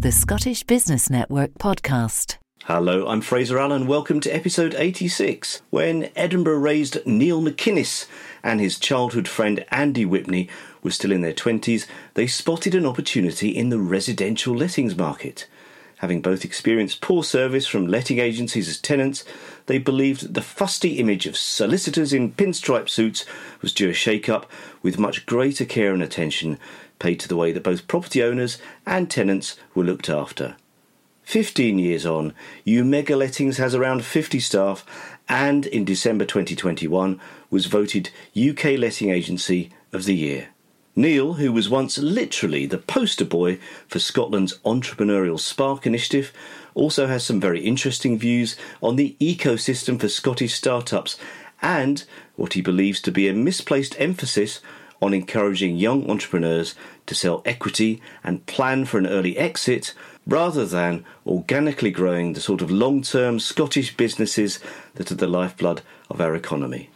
The Scottish Business Network podcast. Hello, I'm Fraser Allen. Welcome to episode 86. When Edinburgh raised Neil McInnes and his childhood friend Andy Whitney were still in their 20s, they spotted an opportunity in the residential lettings market. Having both experienced poor service from letting agencies as tenants, they believed the fusty image of solicitors in pinstripe suits was due a shake up, with much greater care and attention paid to the way that both property owners and tenants were looked after. 15 years on, Umega Lettings has around 50 staff and in December 2021 was voted UK Letting Agency of the Year. Neil, who was once literally the poster boy for Scotland's entrepreneurial Spark initiative, also has some very interesting views on the ecosystem for Scottish startups and what he believes to be a misplaced emphasis on encouraging young entrepreneurs to sell equity and plan for an early exit rather than organically growing the sort of long term Scottish businesses that are the lifeblood of our economy.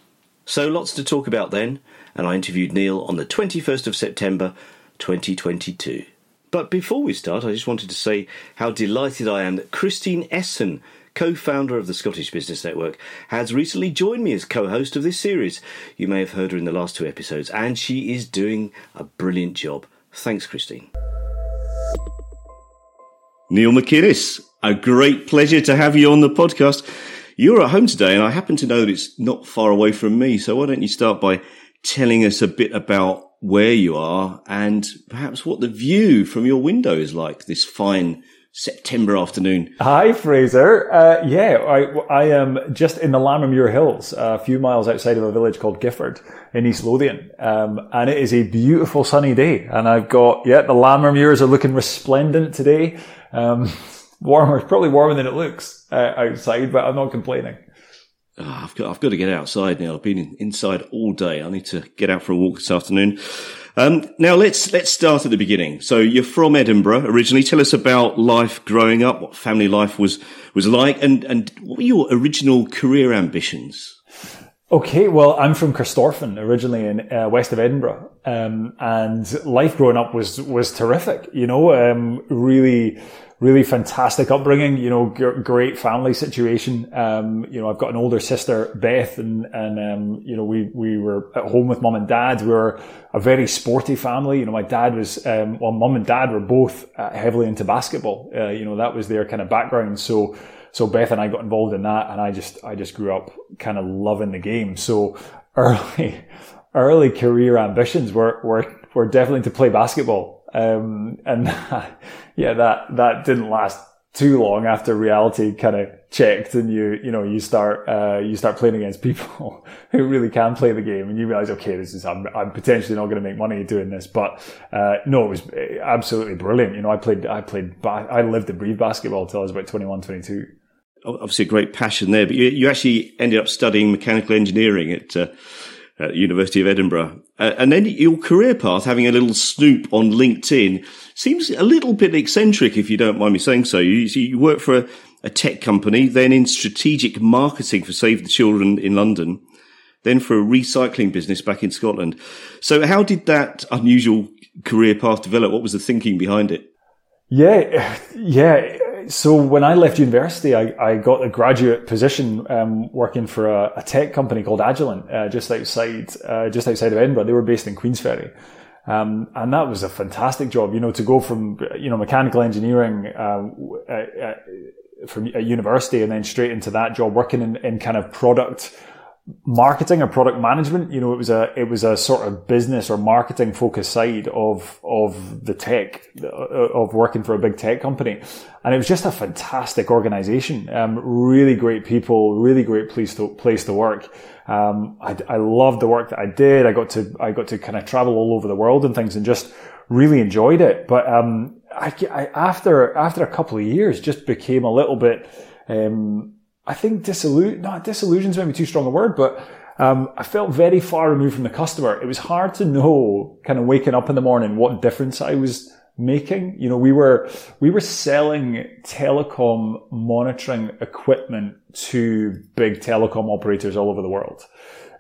So, lots to talk about then, and I interviewed Neil on the 21st of September 2022. But before we start, I just wanted to say how delighted I am that Christine Essen, co founder of the Scottish Business Network, has recently joined me as co host of this series. You may have heard her in the last two episodes, and she is doing a brilliant job. Thanks, Christine. Neil McInnes, a great pleasure to have you on the podcast. You're at home today, and I happen to know that it's not far away from me. So why don't you start by telling us a bit about where you are and perhaps what the view from your window is like this fine September afternoon. Hi, Fraser. Uh, yeah, I, I am just in the Lammermuir Hills, a few miles outside of a village called Gifford in East Lothian. Um, and it is a beautiful sunny day. And I've got, yeah, the Lammermuirs are looking resplendent today. Um, warmer, probably warmer than it looks uh, outside, but I'm not complaining. Oh, I've got I've got to get outside now. I've been inside all day. I need to get out for a walk this afternoon. Um, now let's let's start at the beginning. So you're from Edinburgh originally. Tell us about life growing up, what family life was was like, and and what were your original career ambitions? Okay, well, I'm from Corstorphine, originally in uh, west of Edinburgh, um, and life growing up was was terrific. You know, um, really really fantastic upbringing, you know, g- great family situation. Um, you know, I've got an older sister, Beth, and, and, um, you know, we, we were at home with mum and dad. We were a very sporty family. You know, my dad was, um, well, mum and dad were both uh, heavily into basketball. Uh, you know, that was their kind of background. So, so Beth and I got involved in that and I just, I just grew up kind of loving the game. So early, early career ambitions were, were, were definitely to play basketball. Um, and yeah, that, that didn't last too long after reality kind of checked and you, you know, you start, uh, you start playing against people who really can play the game and you realize, okay, this is, I'm, I'm potentially not going to make money doing this. But, uh, no, it was absolutely brilliant. You know, I played, I played, I lived and breathed basketball until I was about 21, 22. Obviously a great passion there, but you, you actually ended up studying mechanical engineering at, uh, at University of Edinburgh. Uh, and then your career path, having a little snoop on LinkedIn, seems a little bit eccentric, if you don't mind me saying so. You, you work for a, a tech company, then in strategic marketing for Save the Children in London, then for a recycling business back in Scotland. So how did that unusual career path develop? What was the thinking behind it? Yeah, yeah so when I left university, I, I got a graduate position um, working for a, a, tech company called Agilent, uh, just outside uh, just outside of Edinburgh. They were based in Queensferry. Um, and that was a fantastic job, you know, to go from, you know, mechanical engineering, uh, uh, from a university and then straight into that job working in, in kind of product marketing or product management. You know, it was a it was a sort of business or marketing focused side of of the tech of working for a big tech company, and it was just a fantastic organization. Um, really great people, really great place to place to work. Um, I, I loved the work that I did. I got to I got to kind of travel all over the world and things, and just really enjoyed it. But um, I, I, after after a couple of years, just became a little bit. Um, I think disillusion, not disillusion's maybe too strong a word, but um, I felt very far removed from the customer. It was hard to know, kind of waking up in the morning, what difference I was making. You know, we were we were selling telecom monitoring equipment to big telecom operators all over the world.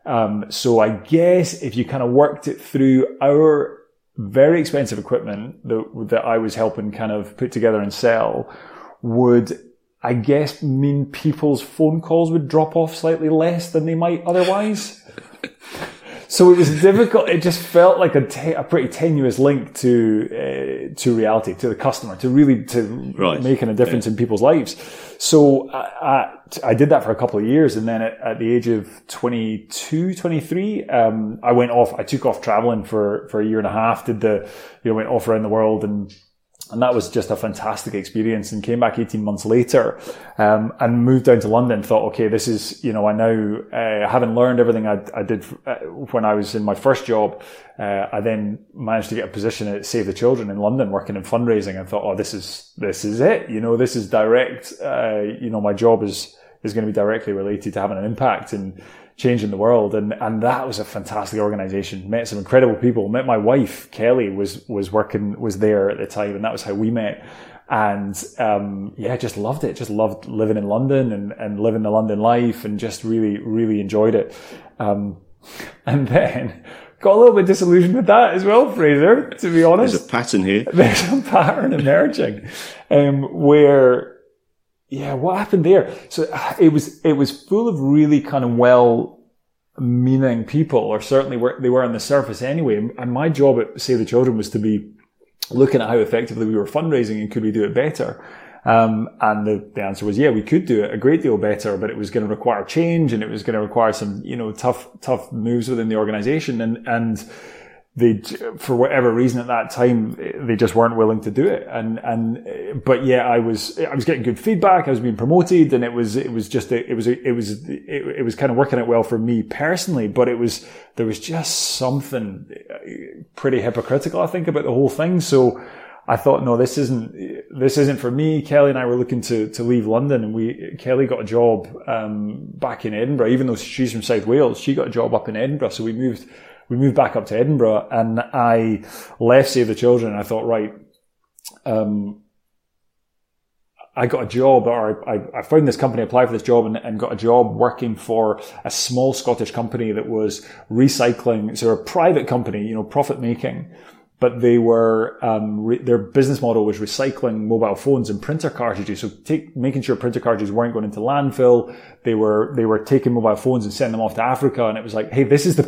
Um, so I guess if you kind of worked it through our very expensive equipment that, that I was helping kind of put together and sell would, I guess, mean people's phone calls would drop off slightly less than they might otherwise. so it was difficult. It just felt like a, te- a pretty tenuous link to uh, to reality, to the customer, to really to right. making a difference yeah. in people's lives. So I, I, I, did that for a couple of years, and then at, at the age of 22, 23, um, I went off. I took off traveling for for a year and a half. Did the you know went off around the world and and that was just a fantastic experience and came back 18 months later um, and moved down to london. Thought okay this is you know i now uh, having learned everything i, I did uh, when i was in my first job uh, i then managed to get a position at save the children in london working in fundraising. And thought oh this is this is it. You know this is direct uh, you know my job is is going to be directly related to having an impact. And changing the world. And, and that was a fantastic organization. Met some incredible people. Met my wife, Kelly, was, was working, was there at the time. And that was how we met. And, um, yeah, just loved it. Just loved living in London and, and living the London life and just really, really enjoyed it. Um, and then got a little bit disillusioned with that as well, Fraser, to be honest. There's a pattern here. There's a pattern emerging, um, where yeah, what happened there? So it was it was full of really kind of well meaning people, or certainly were, they were on the surface anyway. And my job at Save the Children was to be looking at how effectively we were fundraising and could we do it better. Um, and the, the answer was, yeah, we could do it a great deal better, but it was going to require change and it was going to require some, you know, tough, tough moves within the organization. And, and, they for whatever reason at that time they just weren't willing to do it and and but yeah i was i was getting good feedback i was being promoted and it was it was just a, it was a, it was it, it was kind of working out well for me personally but it was there was just something pretty hypocritical i think about the whole thing so I thought, no, this isn't this isn't for me. Kelly and I were looking to to leave London, and we Kelly got a job um, back in Edinburgh. Even though she's from South Wales, she got a job up in Edinburgh. So we moved we moved back up to Edinburgh and I left Save the Children and I thought, right, um, I got a job or I, I found this company, applied for this job and, and, got a job working for a small Scottish company that was recycling. So a private company, you know, profit making but they were um, re- their business model was recycling mobile phones and printer cartridges. So take, making sure printer cartridges weren't going into landfill. They were they were taking mobile phones and sending them off to Africa. And it was like, hey, this is the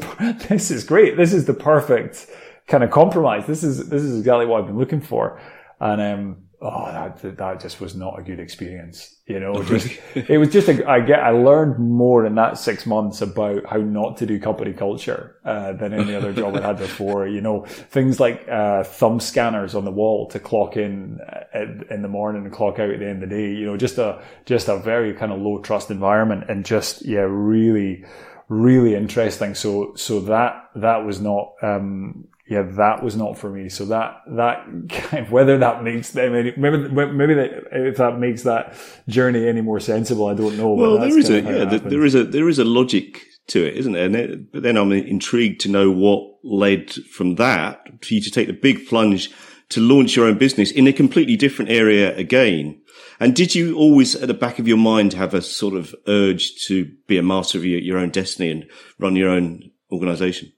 this is great. This is the perfect kind of compromise. This is this is exactly what I've been looking for. And um, oh, that that just was not a good experience. You know, just it was just a, I get I learned more in that six months about how not to do company culture uh, than any other job I had before. You know, things like uh, thumb scanners on the wall to clock in uh, in the morning and clock out at the end of the day. You know, just a just a very kind of low trust environment and just yeah, really really interesting. So so that that was not um, yeah, that was not for me. So that, that kind of, whether that makes them any, maybe, maybe that, if that makes that journey any more sensible, I don't know. Well, there is a, yeah, there is a, there is a logic to it, isn't there? And it, but then I'm intrigued to know what led from that for you to take the big plunge to launch your own business in a completely different area again. And did you always at the back of your mind have a sort of urge to be a master of your, your own destiny and run your own organization?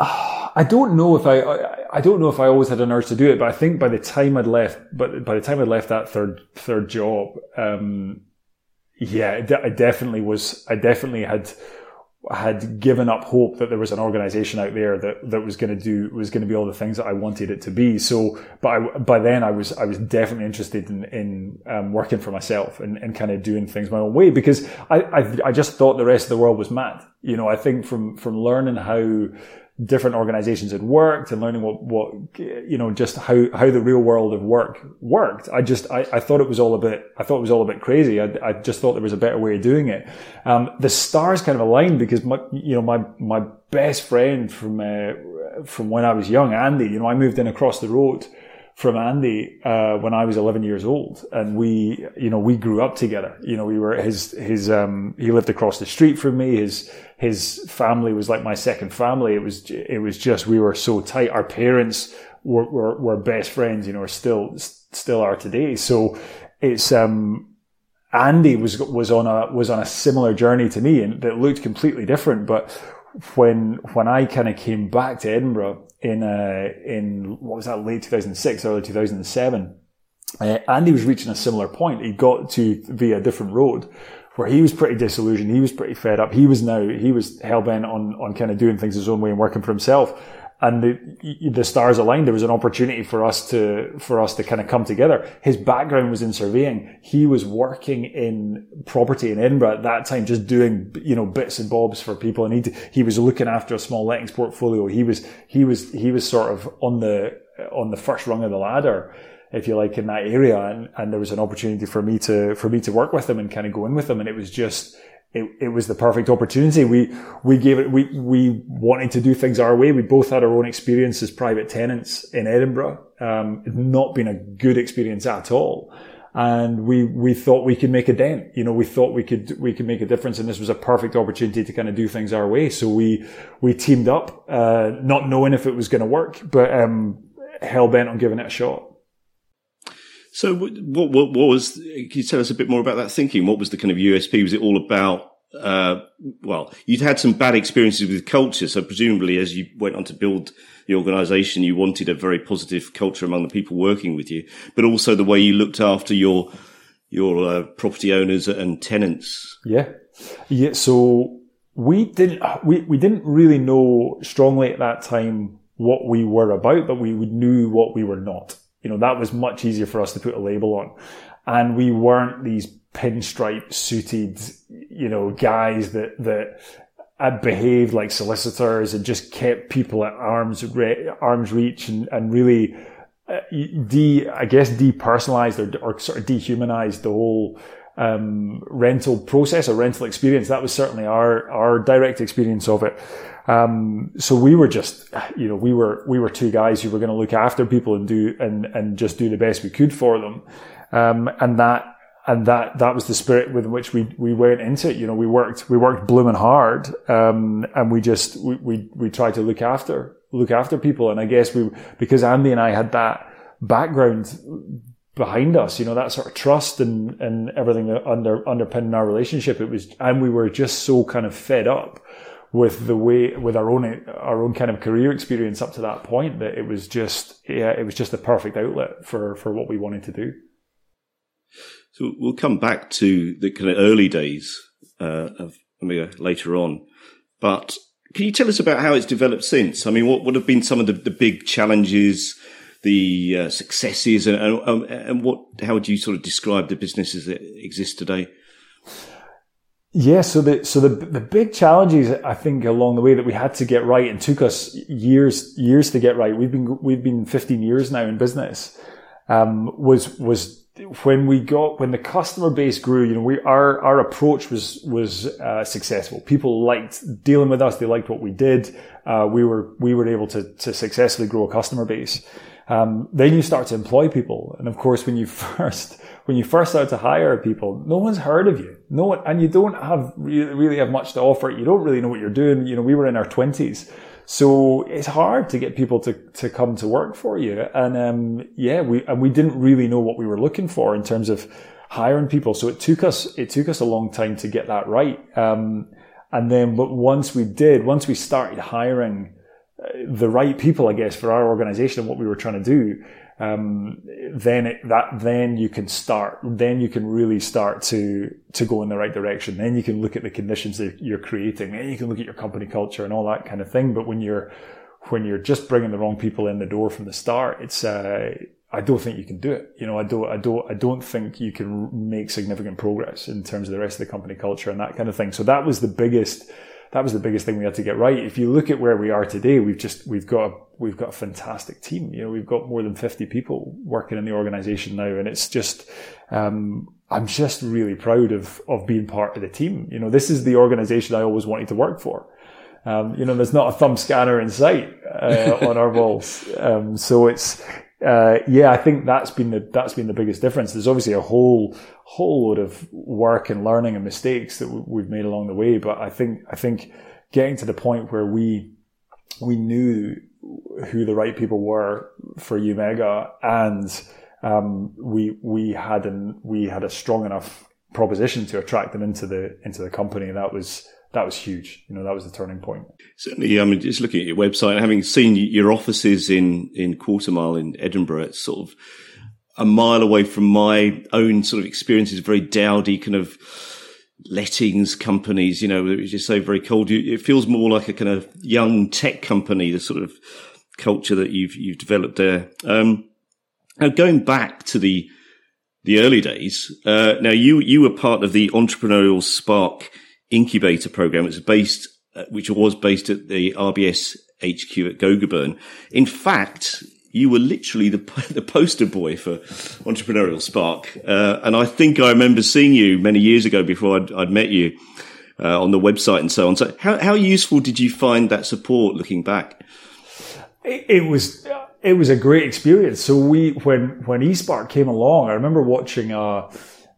I don't know if I, I, I don't know if I always had an urge to do it, but I think by the time I'd left, but by the time I'd left that third third job, um, yeah, I definitely was. I definitely had had given up hope that there was an organization out there that, that was going to do was going to be all the things that I wanted it to be. So, but I, by then I was I was definitely interested in in um, working for myself and, and kind of doing things my own way because I, I I just thought the rest of the world was mad. You know, I think from from learning how different organizations had worked and learning what, what, you know, just how, how the real world of work worked. I just, I, I thought it was all a bit, I thought it was all a bit crazy. I, I just thought there was a better way of doing it. Um, the stars kind of aligned because my, you know, my, my best friend from, uh, from when I was young, Andy, you know, I moved in across the road from Andy uh, when I was 11 years old, and we, you know, we grew up together. You know, we were his his um, he lived across the street from me. His his family was like my second family. It was it was just we were so tight. Our parents were were, were best friends. You know, still still are today. So it's um Andy was was on a was on a similar journey to me, and that looked completely different, but when when I kind of came back to Edinburgh in uh, in what was that late 2006, early 2007, uh, Andy was reaching a similar point. He got to via a different road where he was pretty disillusioned. He was pretty fed up. He was now he was hell bent on on kind of doing things his own way and working for himself and the the stars aligned. There was an opportunity for us to for us to kind of come together. His background was in surveying. He was working in property in Edinburgh at that time, just doing you know bits and bobs for people, and he he was looking after a small lettings portfolio. He was he was he was sort of on the on the first rung of the ladder if you like, in that area. And, and there was an opportunity for me to, for me to work with them and kind of go in with them. And it was just, it, it was the perfect opportunity. We, we gave it, we, we wanted to do things our way. We both had our own experience as private tenants in Edinburgh. Um, not been a good experience at all. And we, we thought we could make a dent. You know, we thought we could, we could make a difference. And this was a perfect opportunity to kind of do things our way. So we, we teamed up, uh, not knowing if it was going to work, but, um, hell bent on giving it a shot. So, what, what, what was? Can you tell us a bit more about that thinking? What was the kind of USP? Was it all about? Uh, well, you'd had some bad experiences with culture, so presumably, as you went on to build the organisation, you wanted a very positive culture among the people working with you, but also the way you looked after your your uh, property owners and tenants. Yeah, yeah. So we didn't we, we didn't really know strongly at that time what we were about, but we knew what we were not. You know, that was much easier for us to put a label on. And we weren't these pinstripe suited, you know, guys that, that had behaved like solicitors and just kept people at arm's, re- arm's reach and, and really, uh, de, I guess, depersonalized or, or sort of dehumanized the whole, um, rental process or rental experience. That was certainly our, our direct experience of it. Um, so we were just, you know, we were, we were two guys who were going to look after people and do, and, and just do the best we could for them. Um, and that, and that, that was the spirit with which we, we went into it. You know, we worked, we worked blooming hard. Um, and we just, we, we, we tried to look after, look after people. And I guess we, because Andy and I had that background behind us, you know, that sort of trust and, and everything under, underpinning our relationship. It was, and we were just so kind of fed up with the way with our own our own kind of career experience up to that point that it was just yeah it was just the perfect outlet for for what we wanted to do so we'll come back to the kind of early days uh, of Umega later on but can you tell us about how it's developed since i mean what would have been some of the, the big challenges the uh, successes and, and, and what how would you sort of describe the businesses that exist today yeah, so the so the the big challenges I think along the way that we had to get right and took us years years to get right. We've been we've been 15 years now in business. Um, was was when we got when the customer base grew. You know, we our our approach was was uh, successful. People liked dealing with us. They liked what we did. Uh, we were we were able to to successfully grow a customer base. Um, then you start to employ people, and of course, when you first when you first start to hire people, no one's heard of you. No one, and you don't have really, really have much to offer. You don't really know what you're doing. You know, we were in our twenties. So it's hard to get people to, to come to work for you. And, um, yeah, we, and we didn't really know what we were looking for in terms of hiring people. So it took us, it took us a long time to get that right. Um, and then, but once we did, once we started hiring the right people, I guess, for our organization and what we were trying to do, um, then it, that then you can start. Then you can really start to to go in the right direction. Then you can look at the conditions that you're creating. Then you can look at your company culture and all that kind of thing. But when you're when you're just bringing the wrong people in the door from the start, it's uh, I don't think you can do it. You know, I don't, I don't, I don't think you can make significant progress in terms of the rest of the company culture and that kind of thing. So that was the biggest that was the biggest thing we had to get right. If you look at where we are today, we've just we've got a, we've got a fantastic team. You know, we've got more than fifty people working in the organisation now, and it's just um, I'm just really proud of of being part of the team. You know, this is the organisation I always wanted to work for. Um, you know, there's not a thumb scanner in sight uh, on our walls, um, so it's uh, yeah, I think that's been the that's been the biggest difference. There's obviously a whole whole load of work and learning and mistakes that we've made along the way, but I think I think getting to the point where we we knew who the right people were for Umega, and um, we we had an we had a strong enough proposition to attract them into the into the company. That was that was huge. You know, that was the turning point. Certainly, I mean, just looking at your website, having seen your offices in in Quarter Mile in Edinburgh, it's sort of a mile away from my own sort of experiences, very dowdy kind of lettings companies, you know, as you say, very cold. It feels more like a kind of young tech company, the sort of culture that you've, you've developed there. Um, now going back to the, the early days, uh, now you, you were part of the entrepreneurial spark incubator program. It's based, uh, which was based at the RBS HQ at Gogarburn. In fact, you were literally the the poster boy for entrepreneurial spark, uh, and I think I remember seeing you many years ago before I'd, I'd met you uh, on the website and so on. So, how how useful did you find that support looking back? It, it was it was a great experience. So we when when eSpark came along, I remember watching a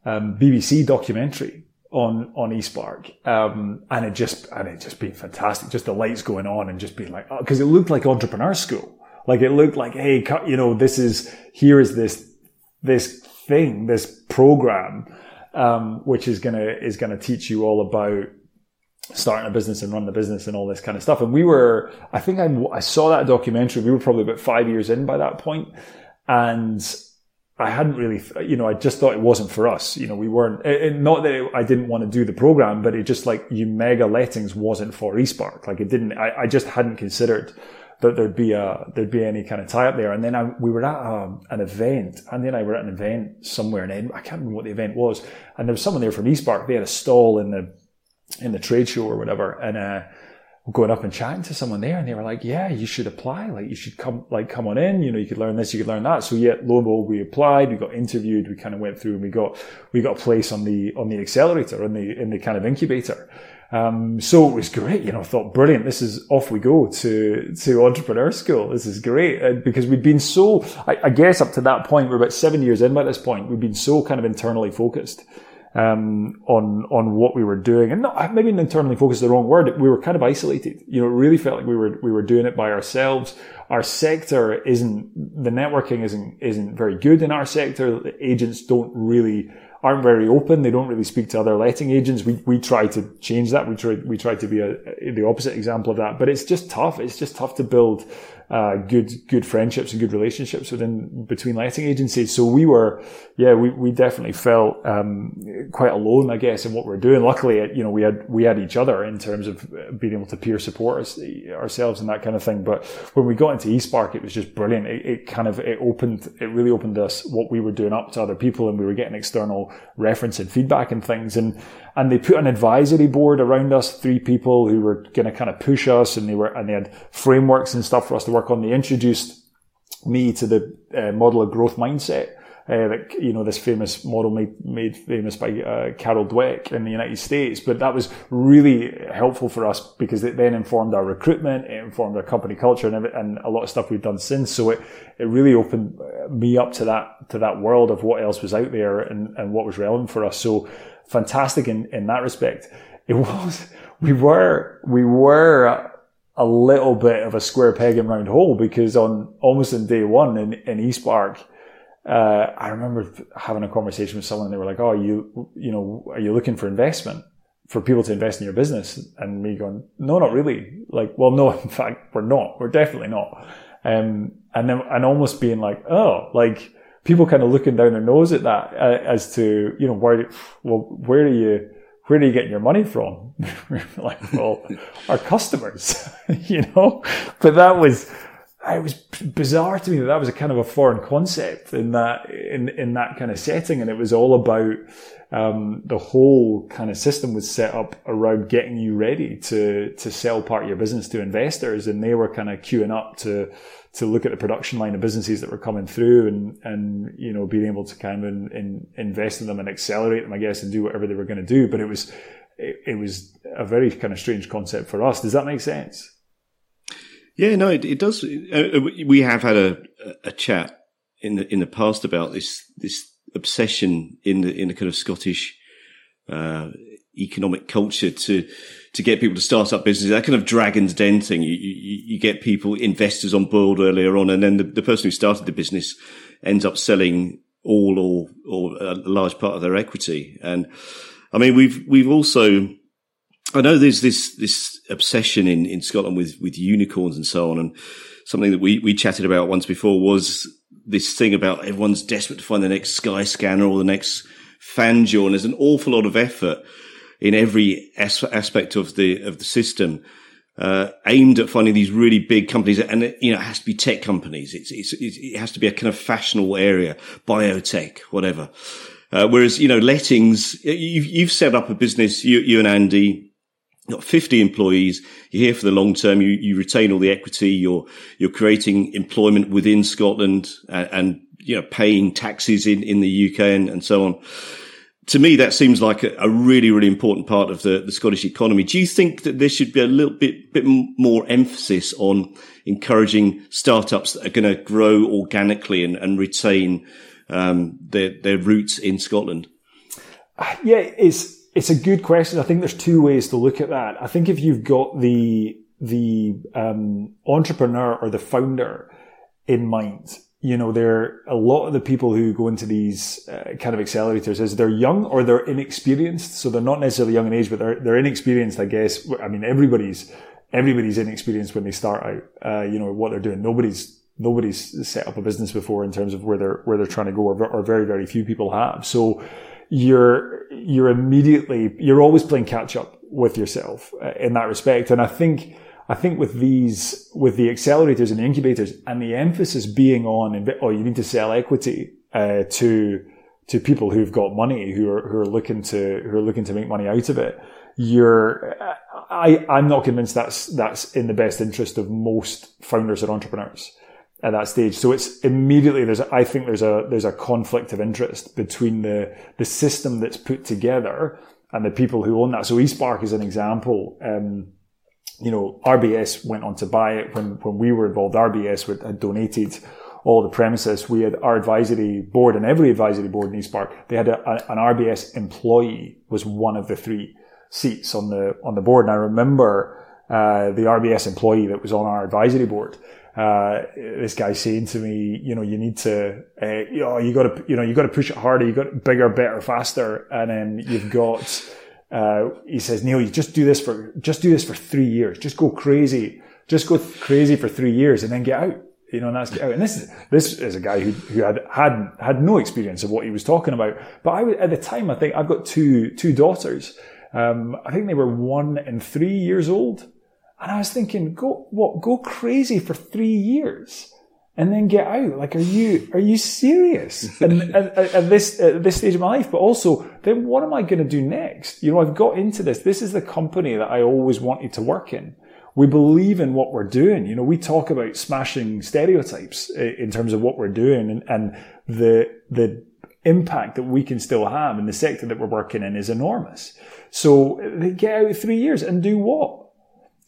um, BBC documentary on on eSpark, um, and it just and it just been fantastic. Just the lights going on and just being like because oh, it looked like entrepreneur school like it looked like, hey, you know, this is, here is this, this thing, this program, um, which is gonna, is gonna teach you all about starting a business and run the business and all this kind of stuff. And we were, I think I, I saw that documentary. We were probably about five years in by that point, and I hadn't really, you know, I just thought it wasn't for us. You know, we weren't, it, not that it, I didn't want to do the program, but it just like Umega lettings wasn't for eSpark. Like it didn't, I, I just hadn't considered that there'd be a there'd be any kind of tie up there. And then I, we were at a, um, an event, and then I were at an event somewhere in Edinburgh. I can't remember what the event was, and there was someone there from eSpark. They had a stall in the in the trade show or whatever, and uh, going up and chatting to someone there, and they were like, "Yeah, you should apply. Like, you should come, like, come on in. You know, you could learn this, you could learn that." So yeah, lo and behold, we applied, we got interviewed, we kind of went through, and we got we got a place on the on the accelerator, in the in the kind of incubator. Um, so it was great, you know, I thought, brilliant. This is off we go to, to entrepreneur school. This is great. Uh, because we'd been so, I, I, guess up to that point, we're about seven years in by this point. We've been so kind of internally focused, um, on, on what we were doing and not, maybe internally focused is the wrong word. We were kind of isolated. You know, it really felt like we were, we were doing it by ourselves. Our sector isn't, the networking isn't, isn't very good in our sector. The agents don't really, aren't very open. They don't really speak to other letting agents. We, we try to change that. We try, we try to be a, the opposite example of that, but it's just tough. It's just tough to build, uh, good, good friendships and good relationships within, between letting agencies. So we were, yeah, we, we definitely felt, um, quite alone, I guess, in what we're doing. Luckily, you know, we had, we had each other in terms of being able to peer support us, ourselves and that kind of thing. But when we got into eSpark, it was just brilliant. It, it kind of, it opened, it really opened us what we were doing up to other people and we were getting external reference and feedback and things. And, and they put an advisory board around us, three people who were going to kind of push us and they were, and they had frameworks and stuff for us to work on. They introduced me to the uh, model of growth mindset. Uh, that you know this famous model made made famous by uh, Carol Dweck in the United States, but that was really helpful for us because it then informed our recruitment, it informed our company culture, and, and a lot of stuff we've done since. So it it really opened me up to that to that world of what else was out there and and what was relevant for us. So fantastic in, in that respect. It was, we were, we were a little bit of a square peg and round hole because on almost in day one in, in eSpark, uh, I remember having a conversation with someone and they were like, Oh, you, you know, are you looking for investment for people to invest in your business? And me going, no, not really. Like, well, no, in fact, we're not. We're definitely not. Um, and then, and almost being like, oh, like, people kind of looking down their nose at that uh, as to you know where well where are you where are you getting your money from? Like well our customers you know? But that was it was bizarre to me that that was a kind of a foreign concept in that in in that kind of setting. And it was all about um, the whole kind of system was set up around getting you ready to to sell part of your business to investors. And they were kind of queuing up to to look at the production line of businesses that were coming through and, and, you know, being able to kind of in, in invest in them and accelerate them, I guess, and do whatever they were going to do. But it was, it, it, was a very kind of strange concept for us. Does that make sense? Yeah, no, it, it does. Uh, we have had a, a chat in the, in the past about this, this obsession in the, in the kind of Scottish, uh, economic culture to, to get people to start up businesses, that kind of dragon's den thing. You, you, you get people, investors on board earlier on, and then the, the person who started the business ends up selling all or or a large part of their equity. And I mean, we've we've also I know there's this this obsession in in Scotland with with unicorns and so on, and something that we we chatted about once before was this thing about everyone's desperate to find the next Skyscanner or the next FanDuel, and there's an awful lot of effort in every as- aspect of the of the system uh, aimed at finding these really big companies, and you know, it has to be tech companies. It's, it's, it's, it has to be a kind of fashionable area, biotech, whatever. Uh, whereas, you know, lettings, you've, you've set up a business, you, you and Andy, got 50 employees. You're here for the long term. You, you retain all the equity. You're, you're creating employment within Scotland and, and you know, paying taxes in, in the UK and, and so on to me, that seems like a, a, really, really important part of the, the Scottish economy. Do you think that there should be a little bit, bit more emphasis on encouraging startups that are going to grow organically and, and retain um, their their roots in Scotland? Yeah, it's it's a good question. I think there's two ways to look at that. I think if you've got the the um, entrepreneur or the founder in mind, you know, there a lot of the people who go into these uh, kind of accelerators is they're young or they're inexperienced. So they're not necessarily young in age, but they're they're inexperienced. I guess. I mean, everybody's everybody's inexperienced when they start out. Uh, you know what they're doing. Nobody's nobody's set up a business before in terms of where they're where they're trying to go, or, or very very few people have. So you're you're immediately you're always playing catch up with yourself uh, in that respect. And I think I think with these, with the accelerators and incubators and the emphasis being on, oh, you need to sell equity, uh, to, to people who've got money, who are, who are looking to, who are looking to make money out of it. You're, I, I'm not convinced that's, that's in the best interest of most founders or entrepreneurs at that stage. So it's immediately there's, I think there's a, there's a conflict of interest between the, the system that's put together and the people who own that. So eSpark is an example. Um, you know, RBS went on to buy it when, when we were involved. RBS had donated all the premises. We had our advisory board and every advisory board in eSpark, they had a, a, an RBS employee was one of the three seats on the, on the board. And I remember, uh, the RBS employee that was on our advisory board, uh, this guy saying to me, you know, you need to, uh, you know, you got to, you know, you got to push it harder, you got bigger, better, faster, and then you've got uh, he says, Neil, you just do this for, just do this for three years. Just go crazy. Just go crazy for three years and then get out. You know, and that's get out. And this is, this is a guy who, who had, had, had no experience of what he was talking about. But I, at the time, I think I've got two, two daughters. Um, I think they were one and three years old. And I was thinking, go, what, go crazy for three years and then get out. Like, are you are you serious? and at, at, this at this stage of my life, but also, then what am I going to do next? You know, I've got into this. This is the company that I always wanted to work in. We believe in what we're doing. You know, we talk about smashing stereotypes in terms of what we're doing and, and the the impact that we can still have in the sector that we're working in is enormous. So they get out three years and do what?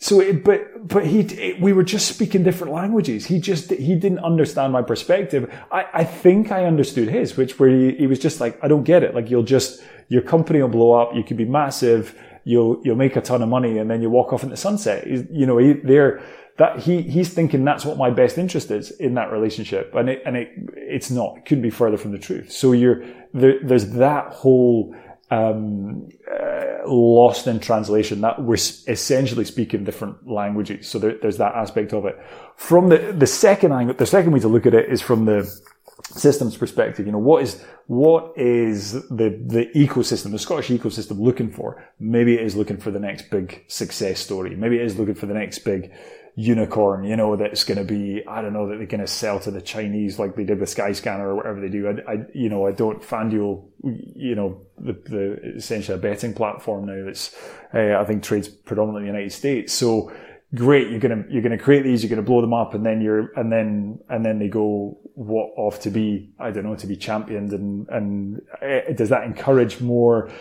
So, it, but, but he, it, we were just speaking different languages. He just, he didn't understand my perspective. I, I think I understood his, which where he, he was just like, I don't get it. Like you'll just, your company will blow up. You could be massive. You'll, you'll make a ton of money and then you walk off in the sunset. You know, he, they're, that he, he's thinking that's what my best interest is in that relationship. And it, and it, it's not, it couldn't be further from the truth. So you're, there, there's that whole, um, uh, lost in translation that we're essentially speaking different languages. So there, there's that aspect of it. From the, the second angle, the second way to look at it is from the systems perspective. You know, what is, what is the, the ecosystem, the Scottish ecosystem looking for? Maybe it is looking for the next big success story. Maybe it is looking for the next big, unicorn, you know, that's going to be, I don't know, that they're going to sell to the Chinese like they did with Skyscanner or whatever they do. I, I you know, I don't, FanDuel, you know, the, the essentially a betting platform now that's, uh, I think trades predominantly in the United States. So great, you're going to, you're going to create these, you're going to blow them up and then you're, and then, and then they go what off to be, I don't know, to be championed and, and uh, does that encourage more,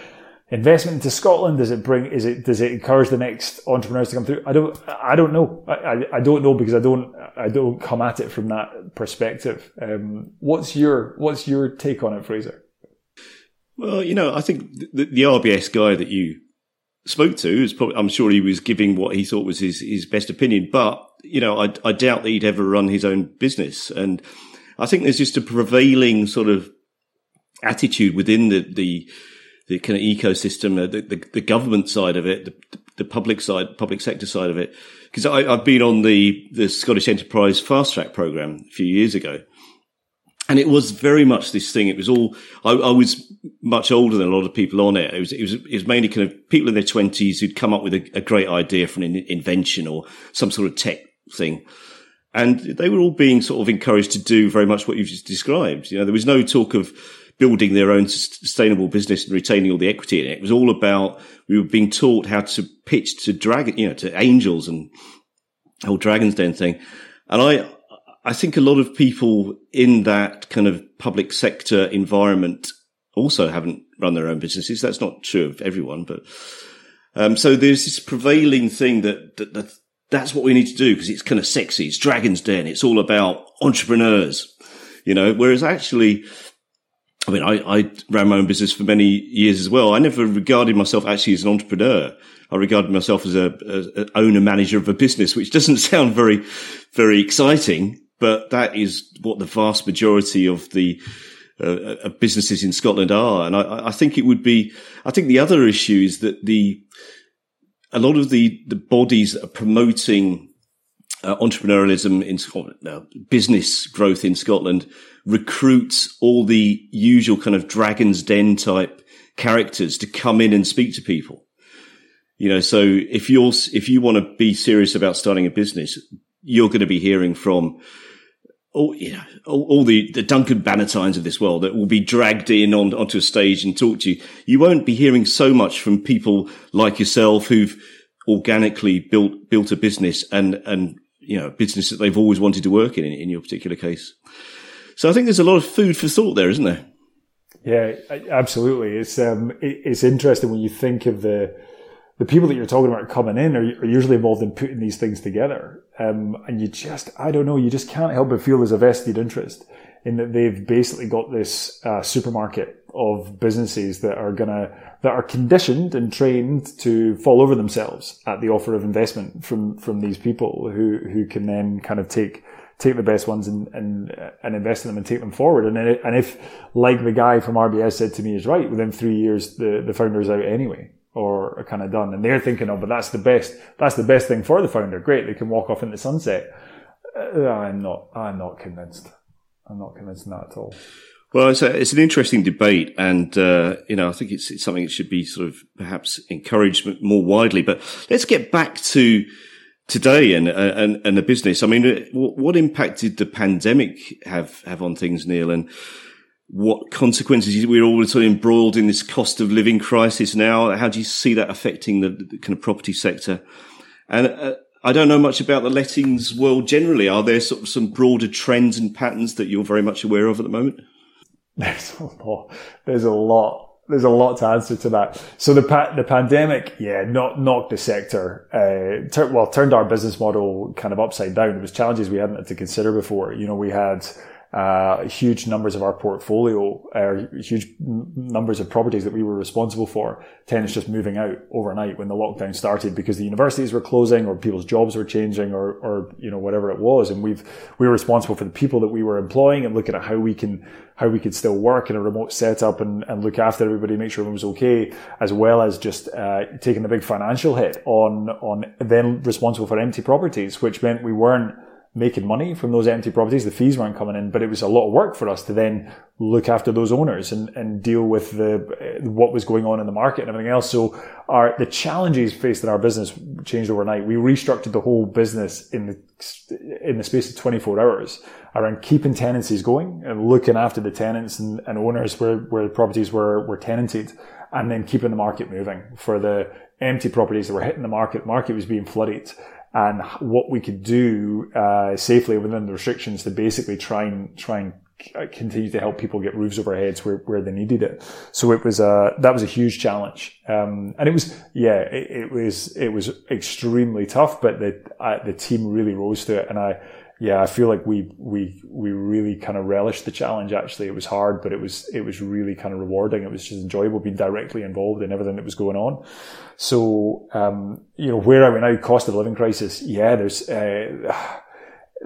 investment into Scotland? Does it bring? Is it does it encourage the next entrepreneurs to come through? I don't. I don't know. I, I, I don't know because I don't. I don't come at it from that perspective. Um, what's your What's your take on it, Fraser? Well, you know, I think the, the RBS guy that you spoke to is probably. I'm sure he was giving what he thought was his his best opinion, but you know, I, I doubt that he'd ever run his own business, and I think there's just a prevailing sort of attitude within the, the, the kind of ecosystem, uh, the, the, the, government side of it, the, the public side, public sector side of it. Because I've been on the, the Scottish Enterprise Fast Track program a few years ago. And it was very much this thing. It was all, I, I, was much older than a lot of people on it. It was, it was, it was mainly kind of people in their twenties who'd come up with a, a great idea for an invention or some sort of tech thing. And they were all being sort of encouraged to do very much what you've just described. You know, there was no talk of building their own sustainable business and retaining all the equity in it. It was all about, we were being taught how to pitch to dragon, you know, to angels and whole Dragon's Den thing. And I, I think a lot of people in that kind of public sector environment also haven't run their own businesses. That's not true of everyone, but, um, so there's this prevailing thing that, that, that that's what we need to do because it's kind of sexy. It's Dragon's Den. It's all about entrepreneurs, you know, whereas actually, I mean, I, I ran my own business for many years as well. I never regarded myself actually as an entrepreneur. I regarded myself as a, an owner manager of a business, which doesn't sound very, very exciting, but that is what the vast majority of the uh, businesses in Scotland are. And I, I think it would be, I think the other issue is that the, a lot of the, the bodies that are promoting uh, entrepreneurialism in Scotland, uh, business growth in Scotland recruits all the usual kind of Dragon's Den type characters to come in and speak to people. You know, so if you're, if you want to be serious about starting a business, you're going to be hearing from all, you know, all, all, the, the Duncan Bannatynes of this world that will be dragged in on, onto a stage and talk to you. You won't be hearing so much from people like yourself who've organically built, built a business and, and, you know, business that they've always wanted to work in, in, your particular case. So I think there's a lot of food for thought there, isn't there? Yeah, absolutely. It's, um, it, it's interesting when you think of the, the people that you're talking about coming in are, are usually involved in putting these things together. Um, and you just, I don't know, you just can't help but feel there's a vested interest in that they've basically got this uh, supermarket of businesses that are gonna, that are conditioned and trained to fall over themselves at the offer of investment from, from these people who, who can then kind of take, take the best ones and, and, and invest in them and take them forward. And, it, and if, like the guy from RBS said to me is right, within three years, the, the founder's out anyway or are kind of done. And they're thinking, oh, but that's the best, that's the best thing for the founder. Great. They can walk off in the sunset. Uh, I'm not, I'm not convinced. I'm not convinced of that at all. Well, it's, a, it's an interesting debate, and uh, you know, I think it's, it's, something that should be sort of perhaps encouraged more widely. But let's get back to today and and, and the business. I mean, what impact did the pandemic have have on things, Neil? And what consequences we're all sort of embroiled in this cost of living crisis now. How do you see that affecting the, the kind of property sector? And uh, I don't know much about the lettings world generally. Are there sort of some broader trends and patterns that you're very much aware of at the moment? There's a lot. There's a lot. There's a lot to answer to that. So the pa- the pandemic, yeah, not knocked the sector. Uh, well, turned our business model kind of upside down. It was challenges we hadn't had to consider before. You know, we had uh, huge numbers of our portfolio, uh, huge numbers of properties that we were responsible for, tenants just moving out overnight when the lockdown started because the universities were closing or people's jobs were changing or, or, you know, whatever it was. And we've, we were responsible for the people that we were employing and looking at how we can, how we could still work in a remote setup and, and look after everybody, make sure everyone was okay, as well as just, uh, taking the big financial hit on, on then responsible for empty properties, which meant we weren't, making money from those empty properties. The fees weren't coming in, but it was a lot of work for us to then look after those owners and, and deal with the eh, what was going on in the market and everything else. So our the challenges faced in our business changed overnight. We restructured the whole business in the in the space of 24 hours around keeping tenancies going and looking after the tenants and, and owners where, where the properties were, were tenanted and then keeping the market moving for the empty properties that were hitting the market. Market was being flooded and what we could do uh, safely within the restrictions to basically try and try and continue to help people get roofs over heads where, where they needed it. So it was a, that was a huge challenge. Um, and it was, yeah, it, it, was, it was extremely tough, but the, uh, the team really rose to it. And I, yeah, I feel like we we we really kind of relished the challenge. Actually, it was hard, but it was it was really kind of rewarding. It was just enjoyable being directly involved in everything that was going on. So, um, you know, where are we now? Cost of living crisis. Yeah, there's. Uh,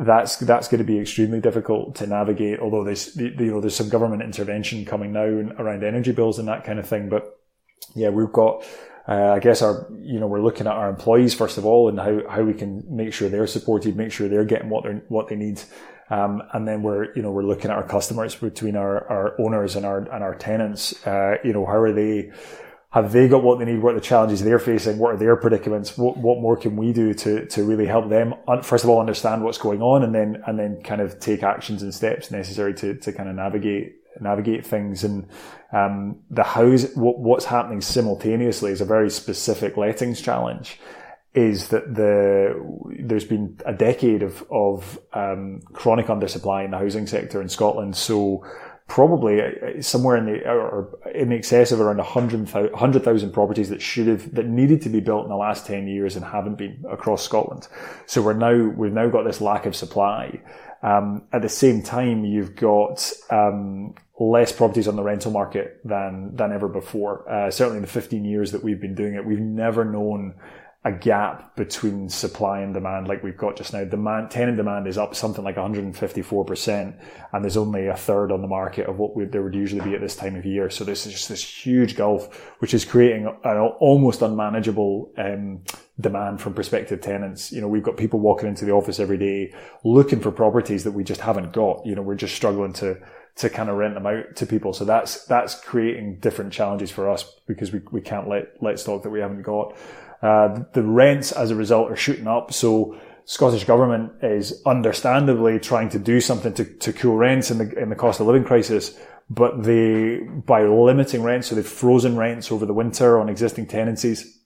that's that's going to be extremely difficult to navigate. Although there's you know there's some government intervention coming now around energy bills and that kind of thing. But yeah, we've got. Uh, I guess our, you know, we're looking at our employees first of all and how, how we can make sure they're supported, make sure they're getting what they what they need. Um, and then we're, you know, we're looking at our customers between our, our owners and our, and our tenants. Uh, you know, how are they, have they got what they need? What are the challenges they're facing? What are their predicaments? What, what more can we do to, to really help them? First of all, understand what's going on and then, and then kind of take actions and steps necessary to, to kind of navigate, navigate things. And, um, the house, what, what's happening simultaneously is a very specific lettings challenge is that the there's been a decade of of um, chronic undersupply in the housing sector in Scotland. So probably uh, somewhere in the or in excess of around 100,000 properties that should have that needed to be built in the last 10 years and haven't been across Scotland. So we're now we've now got this lack of supply. Um, at the same time, you've got um, less properties on the rental market than than ever before. Uh, certainly in the 15 years that we've been doing it, we've never known a gap between supply and demand like we've got just now. Demand, tenant demand is up something like 154%, and there's only a third on the market of what there would usually be at this time of year. So this is just this huge gulf, which is creating an almost unmanageable um, demand from prospective tenants. You know, we've got people walking into the office every day looking for properties that we just haven't got. You know, we're just struggling to to kind of rent them out to people. So that's that's creating different challenges for us because we, we can't let let stock that we haven't got. Uh, the rents as a result are shooting up. So Scottish government is understandably trying to do something to, to cool rents in the, in the cost of living crisis. But they, by limiting rents, so they've frozen rents over the winter on existing tenancies.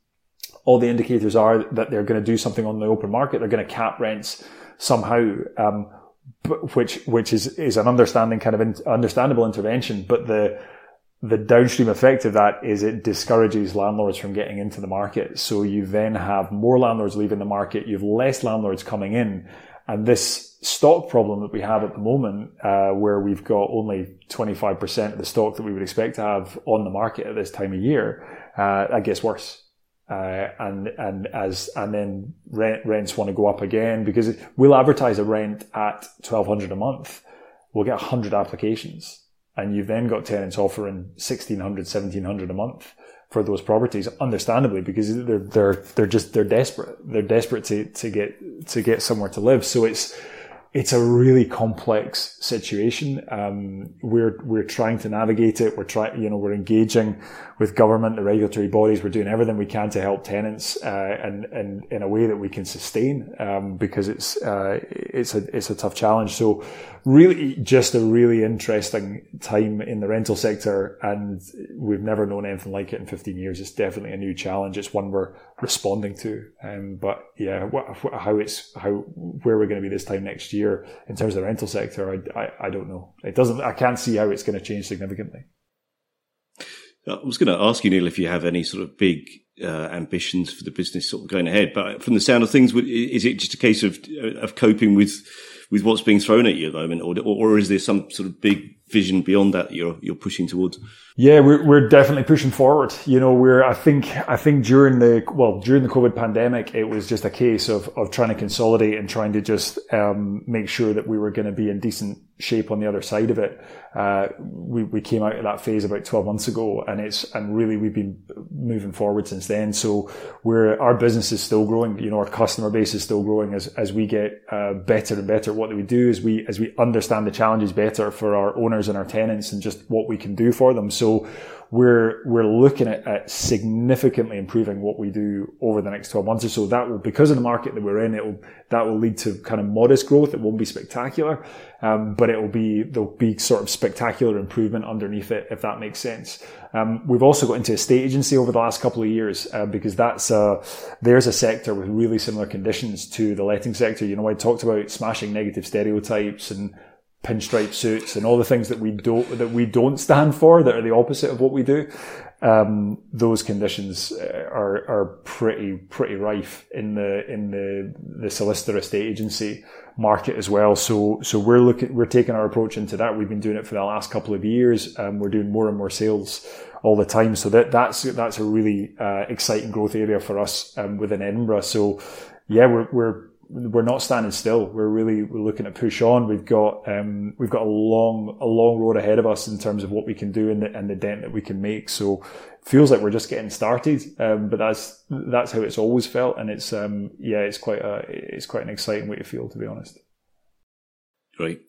All the indicators are that they're going to do something on the open market. They're going to cap rents somehow. Um, which which is is an understanding kind of in, understandable intervention, but the the downstream effect of that is it discourages landlords from getting into the market. So you then have more landlords leaving the market. You have less landlords coming in. And this stock problem that we have at the moment, uh, where we've got only 25% of the stock that we would expect to have on the market at this time of year, uh, that gets worse. Uh, and and as and then rent rents want to go up again because we'll advertise a rent at twelve hundred a month, we'll get hundred applications and you've then got tenants offering 1600 1700 a month for those properties understandably because they're they're they're just they're desperate. They're desperate to to get to get somewhere to live. So it's it's a really complex situation. Um, we're we're trying to navigate it. We're trying, you know, we're engaging with government, the regulatory bodies. We're doing everything we can to help tenants, uh, and and in a way that we can sustain, um, because it's uh, it's a it's a tough challenge. So, really, just a really interesting time in the rental sector, and we've never known anything like it in 15 years. It's definitely a new challenge. It's one we're responding to. Um, but yeah, what, how it's how where we're going to be this time next year in terms of the rental sector, I, I, I don't know. It doesn't. I can't see how it's going to change significantly. I was going to ask you, Neil, if you have any sort of big uh, ambitions for the business sort of going ahead. But from the sound of things, is it just a case of of coping with with what's being thrown at you at the moment, or or is there some sort of big vision beyond that you're you're pushing towards? Yeah, we're we're definitely pushing forward. You know, we're I think I think during the well during the COVID pandemic, it was just a case of of trying to consolidate and trying to just um, make sure that we were going to be in decent shape on the other side of it. Uh, we, we came out of that phase about 12 months ago and it's, and really we've been moving forward since then. So we're, our business is still growing. You know, our customer base is still growing as, as we get, uh, better and better. What we do is we, as we understand the challenges better for our owners and our tenants and just what we can do for them. So we're we're looking at, at, significantly improving what we do over the next 12 months or so. That will, because of the market that we're in, it will that will lead to kind of modest growth. It won't be spectacular, um, but it will be there'll be sort of spectacular improvement underneath it, if that makes sense. Um, we've also got into a state agency over the last couple of years uh, because that's a, there's a sector with really similar conditions to the letting sector. You know, I talked about smashing negative stereotypes and pinstripe suits and all the things that we don't that we don't stand for that are the opposite of what we do. Um, those conditions uh, are are pretty pretty rife in the in the the solicitor estate agency market as well. So so we're looking we're taking our approach into that. We've been doing it for the last couple of years. Um, we're doing more and more sales all the time. So that that's that's a really uh, exciting growth area for us um, within Edinburgh. So yeah, we're we're we're not standing still. We're really we're looking to push on. We've got um, we've got a long a long road ahead of us in terms of what we can do and the, and the dent that we can make. So it feels like we're just getting started. Um, but that's that's how it's always felt, and it's um, yeah, it's quite a it's quite an exciting way to feel, to be honest. Great.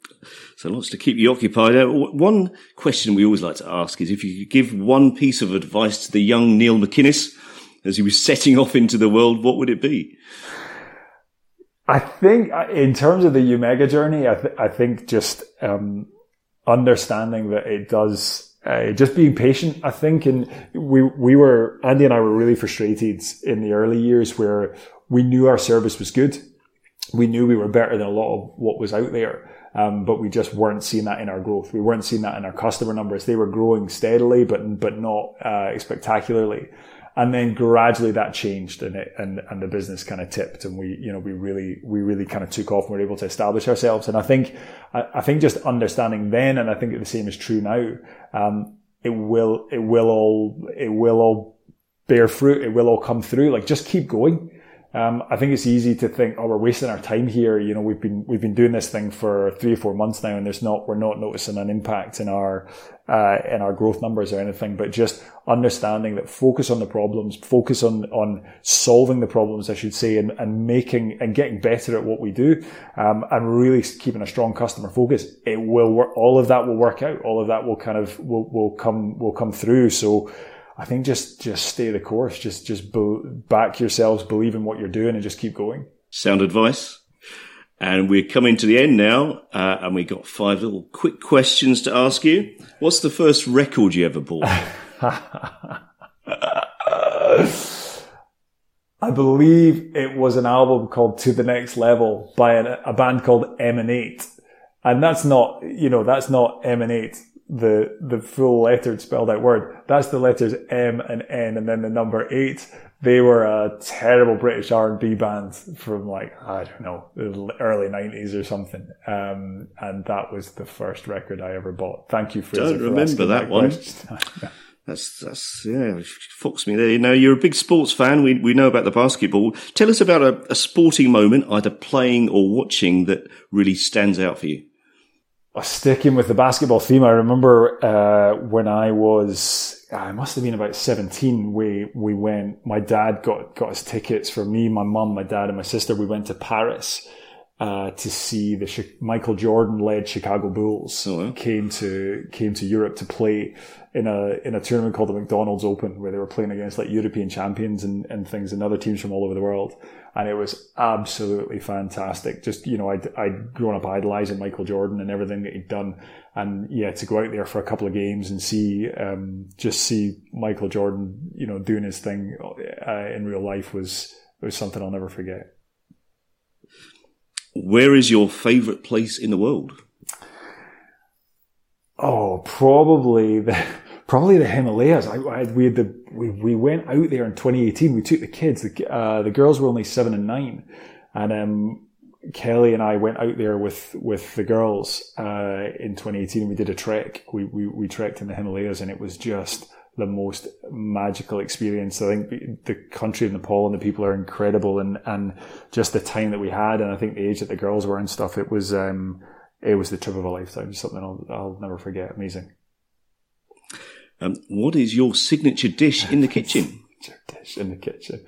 So lots to keep you occupied. Uh, one question we always like to ask is if you could give one piece of advice to the young Neil McInnes as he was setting off into the world, what would it be? I think uh, in terms of the Umega journey, I, th- I think just um, understanding that it does uh, just being patient, I think, and we we were Andy and I were really frustrated in the early years where we knew our service was good, we knew we were better than a lot of what was out there, um, but we just weren't seeing that in our growth. We weren't seeing that in our customer numbers. They were growing steadily, but but not uh, spectacularly and then gradually that changed and it, and, and the business kind of tipped and we, you know, we really, we really kind of took off and we were able to establish ourselves. And I think, I, I think just understanding then, and I think the same is true now, um, it will, it will all, it will all bear fruit. It will all come through. Like just keep going. Um, I think it's easy to think, oh, we're wasting our time here. You know, we've been we've been doing this thing for three or four months now, and there's not we're not noticing an impact in our uh, in our growth numbers or anything. But just understanding that focus on the problems, focus on on solving the problems, I should say, and, and making and getting better at what we do, um, and really keeping a strong customer focus. It will work. All of that will work out. All of that will kind of will will come will come through. So. I think just just stay the course. Just just be, back yourselves, believe in what you're doing, and just keep going. Sound advice. And we're coming to the end now, uh, and we got five little quick questions to ask you. What's the first record you ever bought? I believe it was an album called To the Next Level by a, a band called MN8. And that's not, you know, that's not Emanate the the full lettered spelled out word. That's the letters M and N and then the number eight. They were a terrible British R and B band from like I don't know the early nineties or something. Um, and that was the first record I ever bought. Thank you, Fraser. Don't remember that, that one. that's that's yeah, fucks me there. Now you're a big sports fan. We we know about the basketball. Tell us about a, a sporting moment, either playing or watching, that really stands out for you sticking with the basketball theme, I remember uh, when I was, I must have been about 17, we, we went, my dad got, got us tickets for me, my mum, my dad, and my sister. We went to Paris uh, to see the Michael Jordan led Chicago Bulls oh, wow. came to came to Europe to play in a in a tournament called the McDonald's Open where they were playing against like European champions and, and things and other teams from all over the world and it was absolutely fantastic. Just you know, I'd I'd grown up idolizing Michael Jordan and everything that he'd done, and yeah, to go out there for a couple of games and see um, just see Michael Jordan, you know, doing his thing uh, in real life was was something I'll never forget. Where is your favorite place in the world? Oh, probably the probably the Himalayas. I, I, we had the we, we went out there in 2018. We took the kids. The, uh, the girls were only seven and nine, and um, Kelly and I went out there with with the girls uh, in 2018. We did a trek. We, we we trekked in the Himalayas, and it was just the most magical experience. I think the country of Nepal and the people are incredible, and and just the time that we had, and I think the age that the girls were and stuff. It was um, it was the trip of a lifetime. Something I'll, I'll never forget. Amazing. Um, what is your signature dish in the kitchen? dish in the kitchen.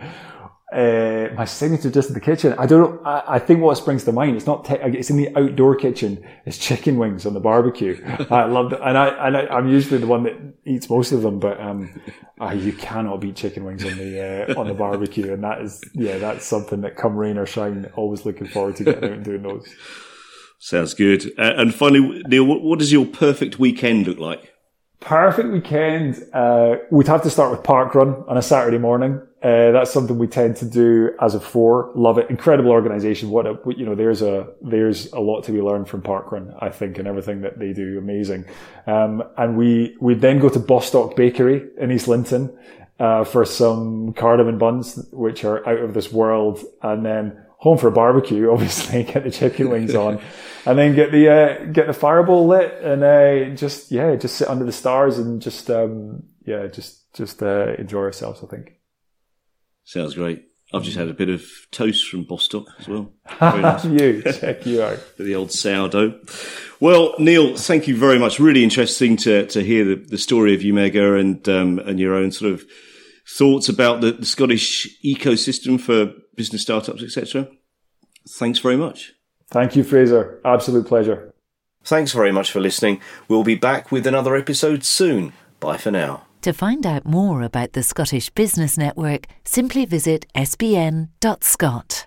Uh, my signature dish in the kitchen. I don't know. I, I, think what springs to mind. It's not. Te- it's in the outdoor kitchen. It's chicken wings on the barbecue. I love that. and I and I, am usually the one that eats most of them. But um, uh, you cannot beat chicken wings on the uh, on the barbecue, and that is yeah, that's something that come rain or shine, always looking forward to getting out and doing those. Sounds good. Uh, and finally, Neil, what, what does your perfect weekend look like? Perfect weekend. Uh, we'd have to start with park run on a Saturday morning. Uh, that's something we tend to do as a four. Love it. Incredible organization. What a, you know, there's a, there's a lot to be learned from park run, I think, and everything that they do. Amazing. Um, and we, we then go to Bostock Bakery in East Linton, uh, for some cardamom buns, which are out of this world. And then home for a barbecue, obviously, get the chicken wings on, and then get the uh, get the fireball lit, and uh, just yeah, just sit under the stars and just um, yeah, just just uh, enjoy ourselves. I think sounds great. I've just had a bit of toast from Bostock as well. Nice. you, check you out. the old sourdough. Well, Neil, thank you very much. Really interesting to, to hear the, the story of Umega and um, and your own sort of thoughts about the, the Scottish ecosystem for business startups, etc. Thanks very much. Thank you, Fraser. Absolute pleasure. Thanks very much for listening. We'll be back with another episode soon. Bye for now. To find out more about the Scottish Business Network, simply visit sbn.scot.